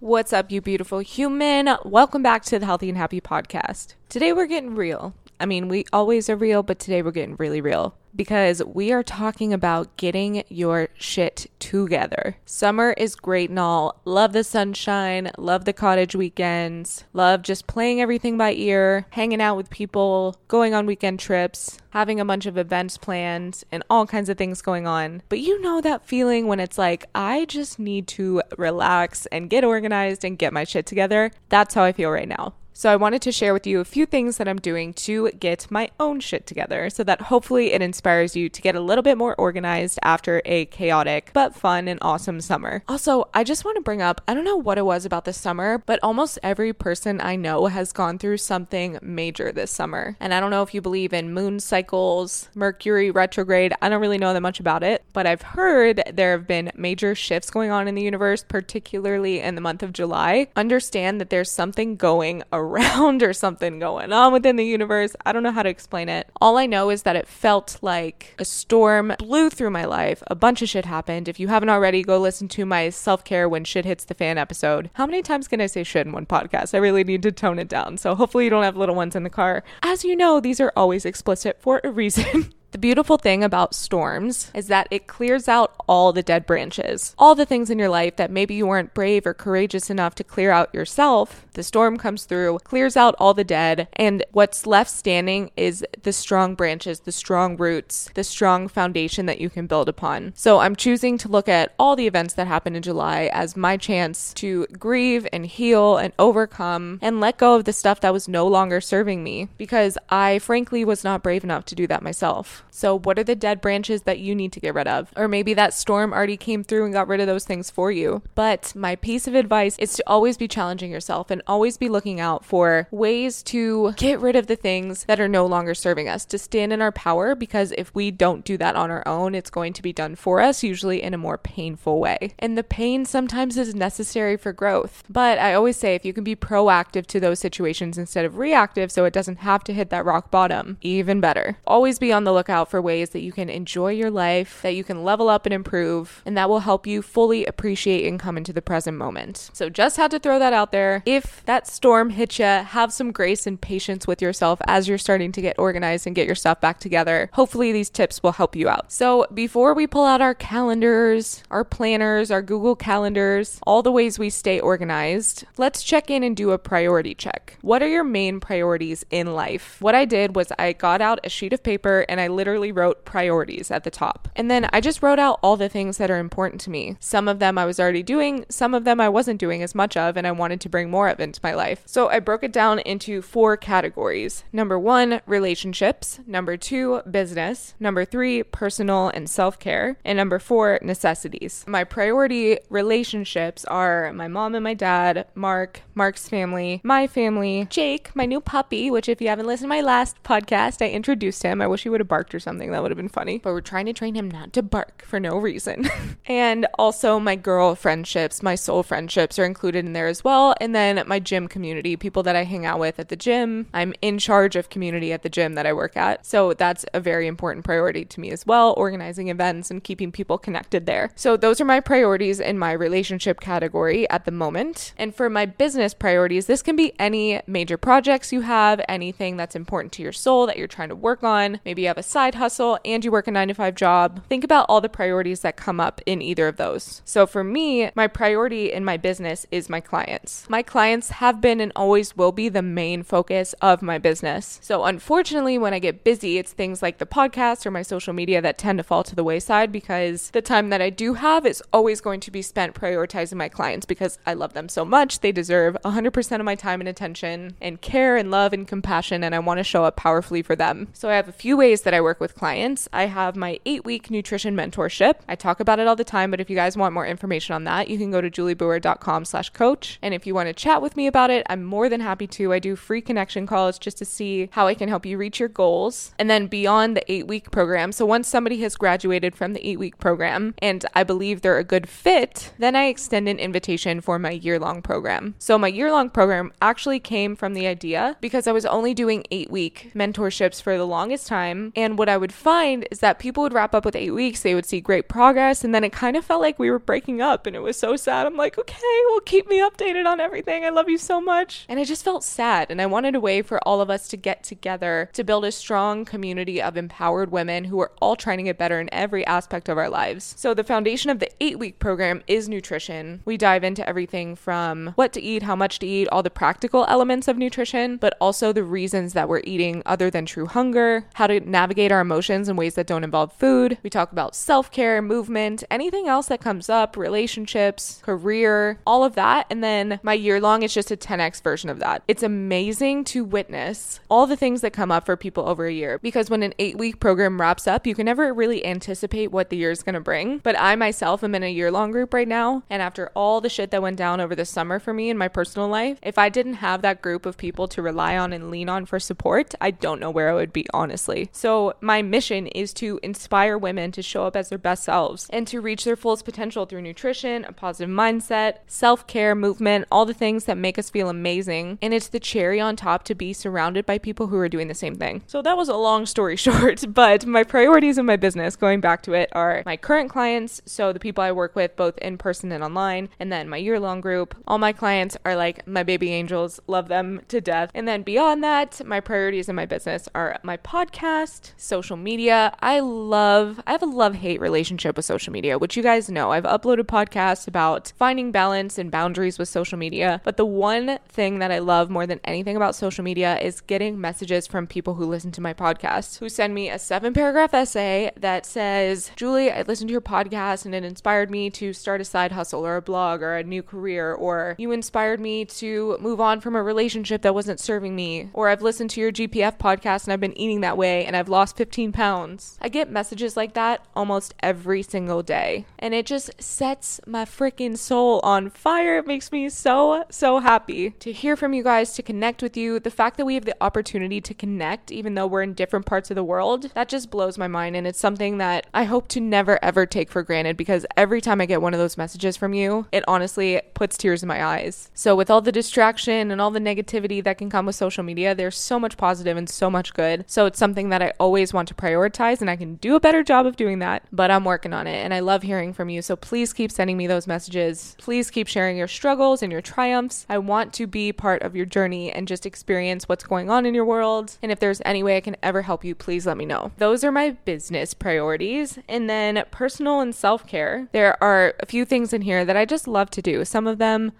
What's up, you beautiful human? Welcome back to the Healthy and Happy Podcast. Today we're getting real. I mean, we always are real, but today we're getting really real because we are talking about getting your shit together. Summer is great and all. Love the sunshine, love the cottage weekends, love just playing everything by ear, hanging out with people, going on weekend trips, having a bunch of events planned, and all kinds of things going on. But you know that feeling when it's like, I just need to relax and get organized and get my shit together? That's how I feel right now. So, I wanted to share with you a few things that I'm doing to get my own shit together so that hopefully it inspires you to get a little bit more organized after a chaotic but fun and awesome summer. Also, I just want to bring up I don't know what it was about this summer, but almost every person I know has gone through something major this summer. And I don't know if you believe in moon cycles, Mercury retrograde, I don't really know that much about it, but I've heard there have been major shifts going on in the universe, particularly in the month of July. Understand that there's something going around around or something going on within the universe. I don't know how to explain it. All I know is that it felt like a storm blew through my life. A bunch of shit happened. If you haven't already, go listen to my self care when shit hits the fan episode. How many times can I say shit in one podcast? I really need to tone it down. So hopefully you don't have little ones in the car. As you know, these are always explicit for a reason. The beautiful thing about storms is that it clears out all the dead branches. All the things in your life that maybe you weren't brave or courageous enough to clear out yourself, the storm comes through, clears out all the dead, and what's left standing is the strong branches, the strong roots, the strong foundation that you can build upon. So I'm choosing to look at all the events that happened in July as my chance to grieve and heal and overcome and let go of the stuff that was no longer serving me because I frankly was not brave enough to do that myself. So, what are the dead branches that you need to get rid of? Or maybe that storm already came through and got rid of those things for you. But my piece of advice is to always be challenging yourself and always be looking out for ways to get rid of the things that are no longer serving us, to stand in our power, because if we don't do that on our own, it's going to be done for us, usually in a more painful way. And the pain sometimes is necessary for growth. But I always say if you can be proactive to those situations instead of reactive so it doesn't have to hit that rock bottom, even better. Always be on the lookout out for ways that you can enjoy your life, that you can level up and improve, and that will help you fully appreciate and come into the present moment. So just had to throw that out there. If that storm hits you, have some grace and patience with yourself as you're starting to get organized and get your stuff back together. Hopefully, these tips will help you out. So before we pull out our calendars, our planners, our Google calendars, all the ways we stay organized, let's check in and do a priority check. What are your main priorities in life? What I did was I got out a sheet of paper and I literally wrote priorities at the top. And then I just wrote out all the things that are important to me. Some of them I was already doing, some of them I wasn't doing as much of, and I wanted to bring more of into my life. So I broke it down into four categories. Number one, relationships. Number two, business. Number three, personal and self care. And number four, necessities. My priority relationships are my mom and my dad, Mark, Mark's family, my family, Jake, my new puppy, which if you haven't listened to my last podcast, I introduced him. I wish he would have barked or something. That would have been funny. But we're trying to train him not to bark for no reason. and also my girl friendships, my soul friendships are included in there as well. And then my gym community, people that I hang out with at the gym. I'm in charge of community at the gym that I work at. So that's a very important priority to me as well, organizing events and keeping people connected there. So those are my priorities in my relationship category at the moment. And for my business priorities, this can be any major projects you have, anything that's important to your soul that you're trying to work on. Maybe you have a side hustle and you work a nine to five job, think about all the priorities that come up in either of those. So for me, my priority in my business is my clients. My clients have been and always will be the main focus of my business. So unfortunately, when I get busy, it's things like the podcast or my social media that tend to fall to the wayside because the time that I do have is always going to be spent prioritizing my clients because I love them so much. They deserve 100% of my time and attention and care and love and compassion, and I want to show up powerfully for them. So I have a few ways that I work with clients. I have my eight week nutrition mentorship. I talk about it all the time, but if you guys want more information on that, you can go to juliebauer.com slash coach. And if you want to chat with me about it, I'm more than happy to. I do free connection calls just to see how I can help you reach your goals. And then beyond the eight week program, so once somebody has graduated from the eight week program and I believe they're a good fit, then I extend an invitation for my year long program. So my year long program actually came from the idea because I was only doing eight week mentorships for the longest time. And what I would find is that people would wrap up with eight weeks, they would see great progress, and then it kind of felt like we were breaking up and it was so sad. I'm like, okay, well, keep me updated on everything. I love you so much. And I just felt sad. And I wanted a way for all of us to get together to build a strong community of empowered women who are all trying to get better in every aspect of our lives. So the foundation of the eight week program is nutrition. We dive into everything from what to eat, how much to eat, all the practical elements of nutrition, but also the reasons that we're eating other than true hunger, how to navigate our emotions in ways that don't involve food. We talk about self care, movement, anything else that comes up, relationships, career, all of that. And then my year long is just a 10x version of that. It's amazing to witness all the things that come up for people over a year because when an eight week program wraps up, you can never really anticipate what the year is going to bring. But I myself am in a year long group right now. And after all the shit that went down over the summer for me in my personal life, if I didn't have that group of people to rely on and lean on for support, I don't know where I would be, honestly. So, my mission is to inspire women to show up as their best selves and to reach their fullest potential through nutrition, a positive mindset, self care, movement, all the things that make us feel amazing. And it's the cherry on top to be surrounded by people who are doing the same thing. So, that was a long story short, but my priorities in my business, going back to it, are my current clients, so the people I work with both in person and online, and then my year long group. All my clients are like my baby angels, love them to death. And then beyond that, my priorities in my business are my podcast, social media. I love, I have a love hate relationship with social media, which you guys know. I've uploaded podcasts about finding balance and boundaries with social media. But the one thing that I love more than anything about social media is getting messages from people who listen to my podcast, who send me a seven paragraph essay that says, Julie, I listened to your podcast and it inspired me to start a side hustle or a blog or a new career, or you inspired me to move on from a relationship that wasn't serving me, or I've listened to your GPF podcast and I've been eating that way and I've lost 15 pounds. I get messages like that almost every single day, and it just sets my freaking soul on fire. It makes me so, so happy to hear from you guys, to connect with you. The fact that we have the opportunity to connect, even though we're in different parts of the world, that just blows my mind. And it's something that I hope to never ever take for granted because every time I get one of those messages from you, it honestly puts tears in my eyes. So, with all the distraction and all the negativity that can come with social media, there's so much positive and so much good. So, it's something that I always want to prioritize, and I can do a better job of doing that, but I'm working on it. And I love hearing from you. So, please keep sending me those messages. Please keep sharing your struggles and your triumphs. I want to be part of your journey and just experience what's going on in your world. And if there's any way I can ever help you, please let me know. Those are my business priorities. And then personal and self care. There are a few things in here that I just love to do. Some of them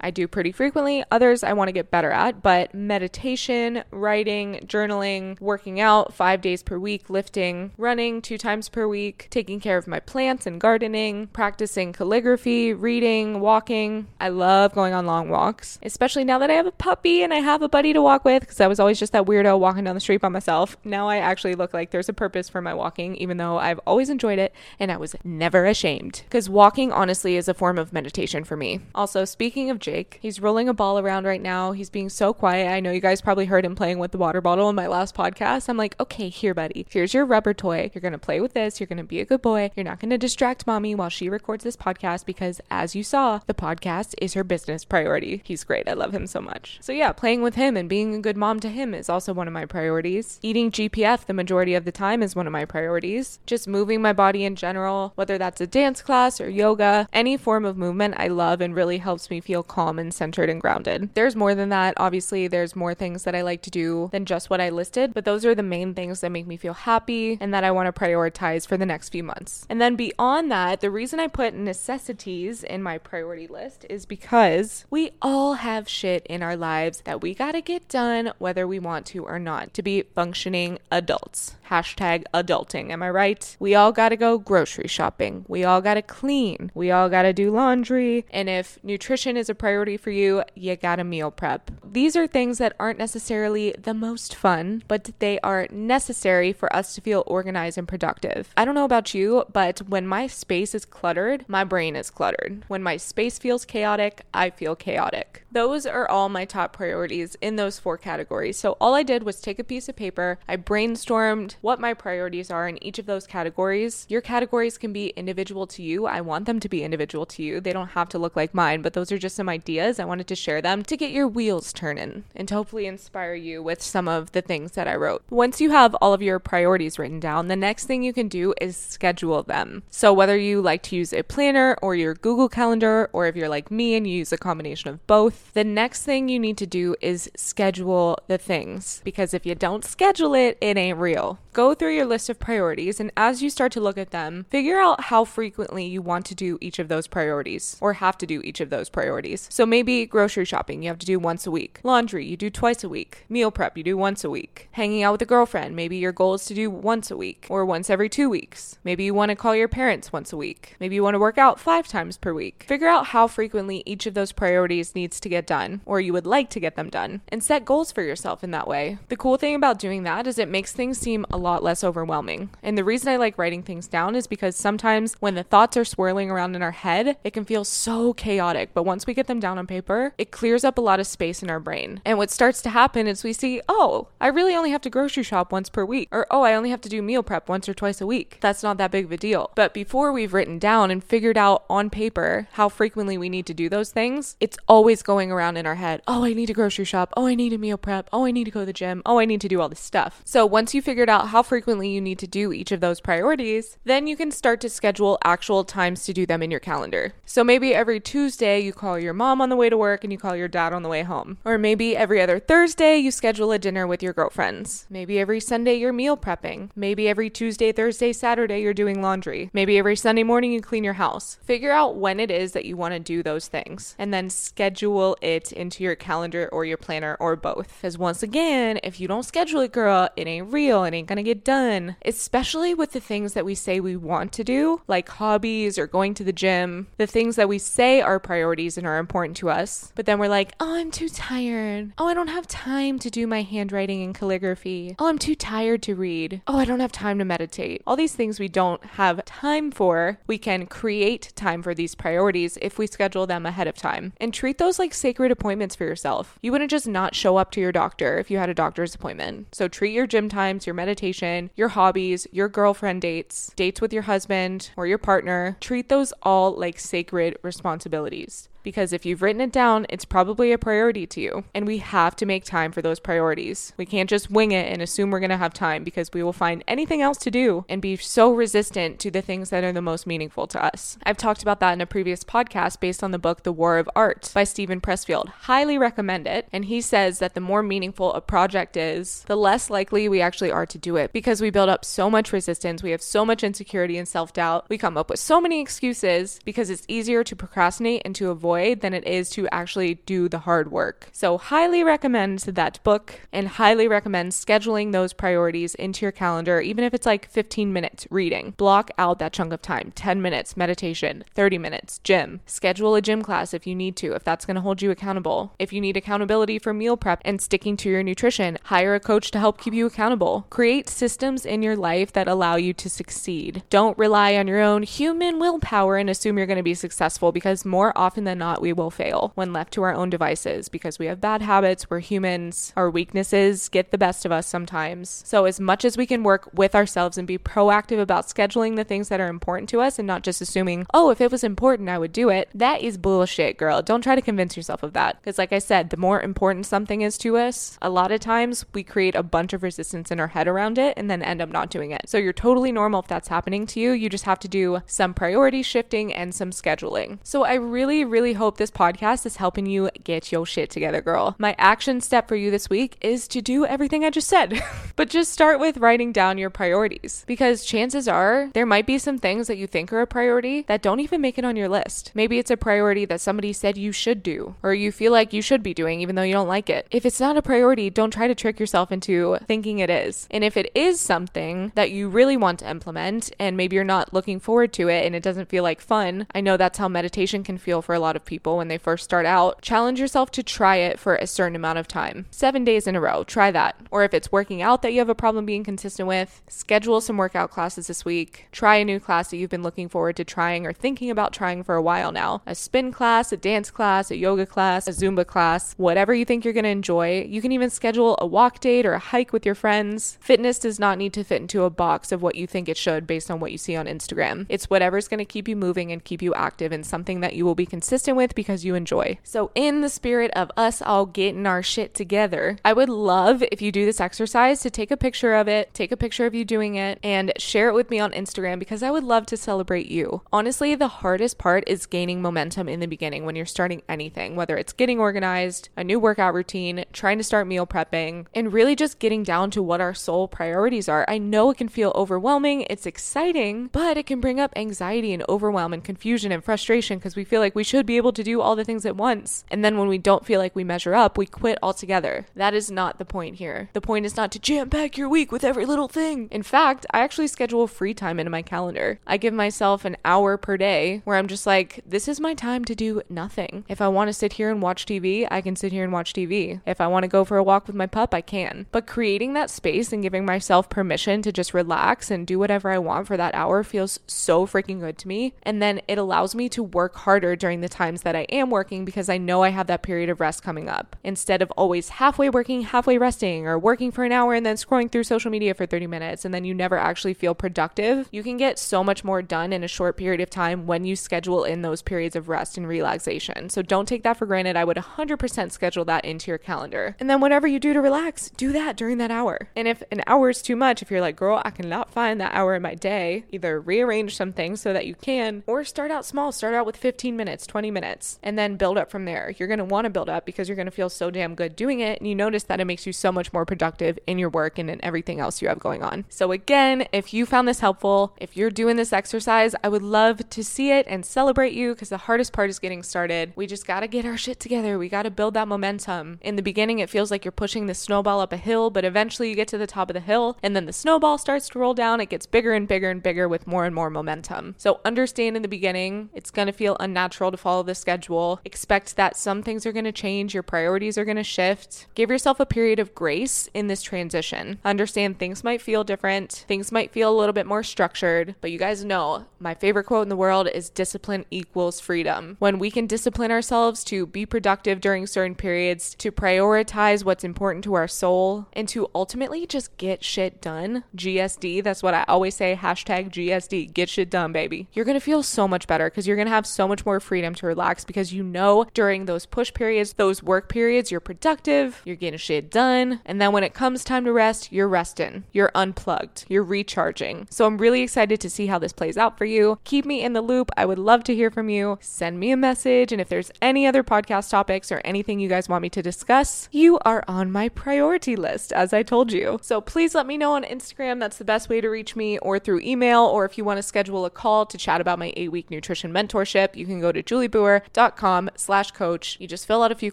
I do pretty frequently. Others I want to get better at, but meditation, writing, journaling, working out five days per week, lifting, running two times per week, taking care of my plants and gardening, practicing calligraphy, reading, walking. I love going on long walks, especially now that I have a puppy and I have a buddy to walk with because I was always just that weirdo walking down the street by myself. Now I actually look like there's a purpose for my walking, even though I've always enjoyed it and I was never ashamed because walking honestly is a form of meditation for me. Also, speaking of Jake. He's rolling a ball around right now. He's being so quiet. I know you guys probably heard him playing with the water bottle in my last podcast. I'm like, okay, here, buddy. Here's your rubber toy. You're going to play with this. You're going to be a good boy. You're not going to distract mommy while she records this podcast because, as you saw, the podcast is her business priority. He's great. I love him so much. So, yeah, playing with him and being a good mom to him is also one of my priorities. Eating GPF the majority of the time is one of my priorities. Just moving my body in general, whether that's a dance class or yoga, any form of movement I love and really helps me feel calm and centered and grounded. There's more than that. Obviously, there's more things that I like to do than just what I listed, but those are the main things that make me feel happy and that I want to prioritize for the next few months. And then beyond that, the reason I put necessities in my priority list is because we all have shit in our lives that we got to get done whether we want to or not to be functioning adults. Hashtag adulting. Am I right? We all got to go grocery shopping. We all got to clean. We all got to do laundry. And if nutrition is a priority for you, you gotta meal prep. These are things that aren't necessarily the most fun, but they are necessary for us to feel organized and productive. I don't know about you, but when my space is cluttered, my brain is cluttered. When my space feels chaotic, I feel chaotic. Those are all my top priorities in those four categories. So all I did was take a piece of paper, I brainstormed what my priorities are in each of those categories. Your categories can be individual to you. I want them to be individual to you. They don't have to look like mine, but those are just some ideas. I wanted to share them to get your wheels turning and to hopefully inspire you with some of the things that I wrote. Once you have all of your priorities written down, the next thing you can do is schedule them. So whether you like to use a planner or your Google Calendar, or if you're like me and you use a combination of both, the next thing you need to do is schedule the things. Because if you don't schedule it, it ain't real. Go through your list of priorities, and as you start to look at them, figure out how frequently you want to do each of those priorities or have to do each of those priorities. So maybe grocery shopping, you have to do once a week. Laundry, you do twice a week. Meal prep, you do once a week. Hanging out with a girlfriend, maybe your goal is to do once a week or once every two weeks. Maybe you want to call your parents once a week. Maybe you want to work out five times per week. Figure out how frequently each of those priorities needs to get done or you would like to get them done and set goals for yourself in that way. The cool thing about doing that is it makes things seem a lot less overwhelming. And the reason I like writing things down is because sometimes when the thoughts are swirling around in our head, it can feel so chaotic. But once we get them down on paper, it clears up a lot of space in our brain. And what starts to happen is we see, oh, I really only have to grocery shop once per week. Or, oh, I only have to do meal prep once or twice a week. That's not that big of a deal. But before we've written down and figured out on paper how frequently we need to do those things, it's always going around in our head, oh, I need to grocery shop. Oh, I need a meal prep. Oh, I need to go to the gym. Oh, I need to do all this stuff. So once you figured out how frequently you need to do each of those priorities, then you can start to schedule actual times to do them in your calendar. So maybe every Tuesday you call your mom on the way to work and you call your dad on the way home. Or maybe every other Thursday you schedule a dinner with your girlfriends. Maybe every Sunday you're meal prepping. Maybe every Tuesday, Thursday, Saturday you're doing laundry. Maybe every Sunday morning you clean your house. Figure out when it is that you want to do those things and then schedule it into your calendar or your planner or both. Because once again, if you don't schedule it, girl, it ain't real. It ain't gonna get done. Especially with the things that we say we want to do, like hobbies or going to the gym, the things that we say are priorities and are important to us. But then we're like, oh, I'm too tired. Oh, I don't have time to do my handwriting and calligraphy. Oh, I'm too tired to read. Oh, I don't have time to meditate. All these things we don't have time for, we can create time for these priorities if we schedule them ahead of time and treat those like sacred appointments for yourself. You wouldn't just not show up to your doctor if you had a doctor's appointment. So treat your gym times, your meditation, your hobbies, your girlfriend dates, dates with your husband or your partner, treat those all like sacred responsibilities because if you've written it down, it's probably a priority to you. And we have to make time for those priorities. We can't just wing it and assume we're going to have time because we will find anything else to do and be so resistant to the things that are the most meaningful to us. I've talked about that in a previous podcast based on the book The War of Art by Steven Pressfield. Highly recommend it. And he says that the more meaningful a project is, the less likely we actually are to do it because we build up so much resistance. We have so much insecurity and self doubt. We come up with so many excuses because it's easier to procrastinate and to avoid than it is to actually do the hard work. So, highly recommend that book and highly recommend scheduling those priorities into your calendar, even if it's like 15 minutes reading. Block out that chunk of time 10 minutes meditation, 30 minutes gym. Schedule a gym class if you need to, if that's going to hold you accountable. If you need accountability for meal prep and sticking to your nutrition, hire a coach to help keep you accountable. Create systems in your life that allow you to succeed. Don't rely on your own human willpower and assume you're going to be successful because more often than not, not, we will fail when left to our own devices because we have bad habits, we're humans, our weaknesses get the best of us sometimes. So, as much as we can work with ourselves and be proactive about scheduling the things that are important to us and not just assuming, oh, if it was important, I would do it, that is bullshit, girl. Don't try to convince yourself of that. Because, like I said, the more important something is to us, a lot of times we create a bunch of resistance in our head around it and then end up not doing it. So, you're totally normal if that's happening to you. You just have to do some priority shifting and some scheduling. So, I really, really hope this podcast is helping you get your shit together, girl. My action step for you this week is to do everything I just said, but just start with writing down your priorities because chances are there might be some things that you think are a priority that don't even make it on your list. Maybe it's a priority that somebody said you should do or you feel like you should be doing even though you don't like it. If it's not a priority, don't try to trick yourself into thinking it is. And if it is something that you really want to implement and maybe you're not looking forward to it and it doesn't feel like fun, I know that's how meditation can feel for a lot lot of people when they first start out, challenge yourself to try it for a certain amount of time. Seven days in a row, try that. Or if it's working out that you have a problem being consistent with, schedule some workout classes this week. Try a new class that you've been looking forward to trying or thinking about trying for a while now. A spin class, a dance class, a yoga class, a Zumba class, whatever you think you're going to enjoy. You can even schedule a walk date or a hike with your friends. Fitness does not need to fit into a box of what you think it should based on what you see on Instagram. It's whatever's going to keep you moving and keep you active and something that you will be consistent with because you enjoy. So, in the spirit of us all getting our shit together, I would love if you do this exercise to take a picture of it, take a picture of you doing it, and share it with me on Instagram because I would love to celebrate you. Honestly, the hardest part is gaining momentum in the beginning when you're starting anything, whether it's getting organized, a new workout routine, trying to start meal prepping, and really just getting down to what our sole priorities are. I know it can feel overwhelming, it's exciting, but it can bring up anxiety and overwhelm and confusion and frustration because we feel like we should be able to do all the things at once. And then when we don't feel like we measure up, we quit altogether. That is not the point here. The point is not to jam pack your week with every little thing. In fact, I actually schedule free time into my calendar. I give myself an hour per day where I'm just like, this is my time to do nothing. If I want to sit here and watch TV, I can sit here and watch TV. If I want to go for a walk with my pup, I can. But creating that space and giving myself permission to just relax and do whatever I want for that hour feels so freaking good to me. And then it allows me to work harder during the times that I am working because I know I have that period of rest coming up. Instead of always halfway working, halfway resting, or working for an hour and then scrolling through social media for 30 minutes and then you never actually feel productive, you can get so much more done in a short period of time when you schedule in those periods of rest and relaxation. So don't take that for granted. I would 100% schedule that into your calendar. And then whatever you do to relax, do that during that hour. And if an hour is too much, if you're like, girl, I cannot find that hour in my day, either rearrange some things so that you can, or start out small. Start out with 15 minutes, 20 minutes, and then build up from there. You're going to want to build up because you're going to feel so damn good doing it. And you notice that it makes you so much more productive in your work and in everything else you have going on. So, again, if you found this helpful, if you're doing this exercise, I would love to see it and celebrate you because the hardest part is getting started. We just got to get our shit together. We got to build that momentum. In the beginning, it feels like you're pushing the snowball up a hill, but eventually you get to the top of the hill and then the snowball starts to roll down. It gets bigger and bigger and bigger with more and more momentum. So, understand in the beginning, it's going to feel unnatural to follow the schedule. Expect that some things are going to change, your priorities are going to shift. Give yourself a period of grace in this transition. Understand things might feel different, things might feel a little bit more structured, but you guys know my favorite quote in the world is discipline equals freedom. When we can discipline ourselves to be productive during certain periods, to prioritize what's important to our soul, and to ultimately just get shit done, GSD, that's what I always say, hashtag GSD, get shit done, baby. You're gonna feel so much better because you're gonna have so much more freedom to because you know during those push periods, those work periods, you're productive, you're getting shit done, and then when it comes time to rest, you're resting, you're unplugged, you're recharging. So I'm really excited to see how this plays out for you. Keep me in the loop. I would love to hear from you. Send me a message, and if there's any other podcast topics or anything you guys want me to discuss, you are on my priority list, as I told you. So please let me know on Instagram. That's the best way to reach me, or through email, or if you want to schedule a call to chat about my eight-week nutrition mentorship, you can go to julieboer.com slash coach. You just fill out a few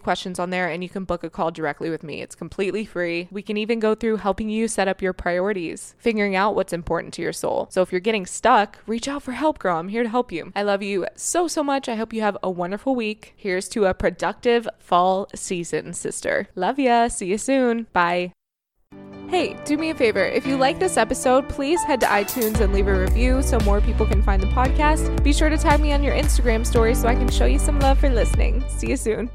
questions on there and you can book a call directly with me. It's completely free. We can even go through helping you set up your priorities, figuring out what's important to your soul. So if you're getting stuck, reach out for help, girl. I'm here to help you. I love you so, so much. I hope you have a wonderful week. Here's to a productive fall season, sister. Love ya. See you soon. Bye. Hey, do me a favor. If you like this episode, please head to iTunes and leave a review so more people can find the podcast. Be sure to tag me on your Instagram story so I can show you some love for listening. See you soon.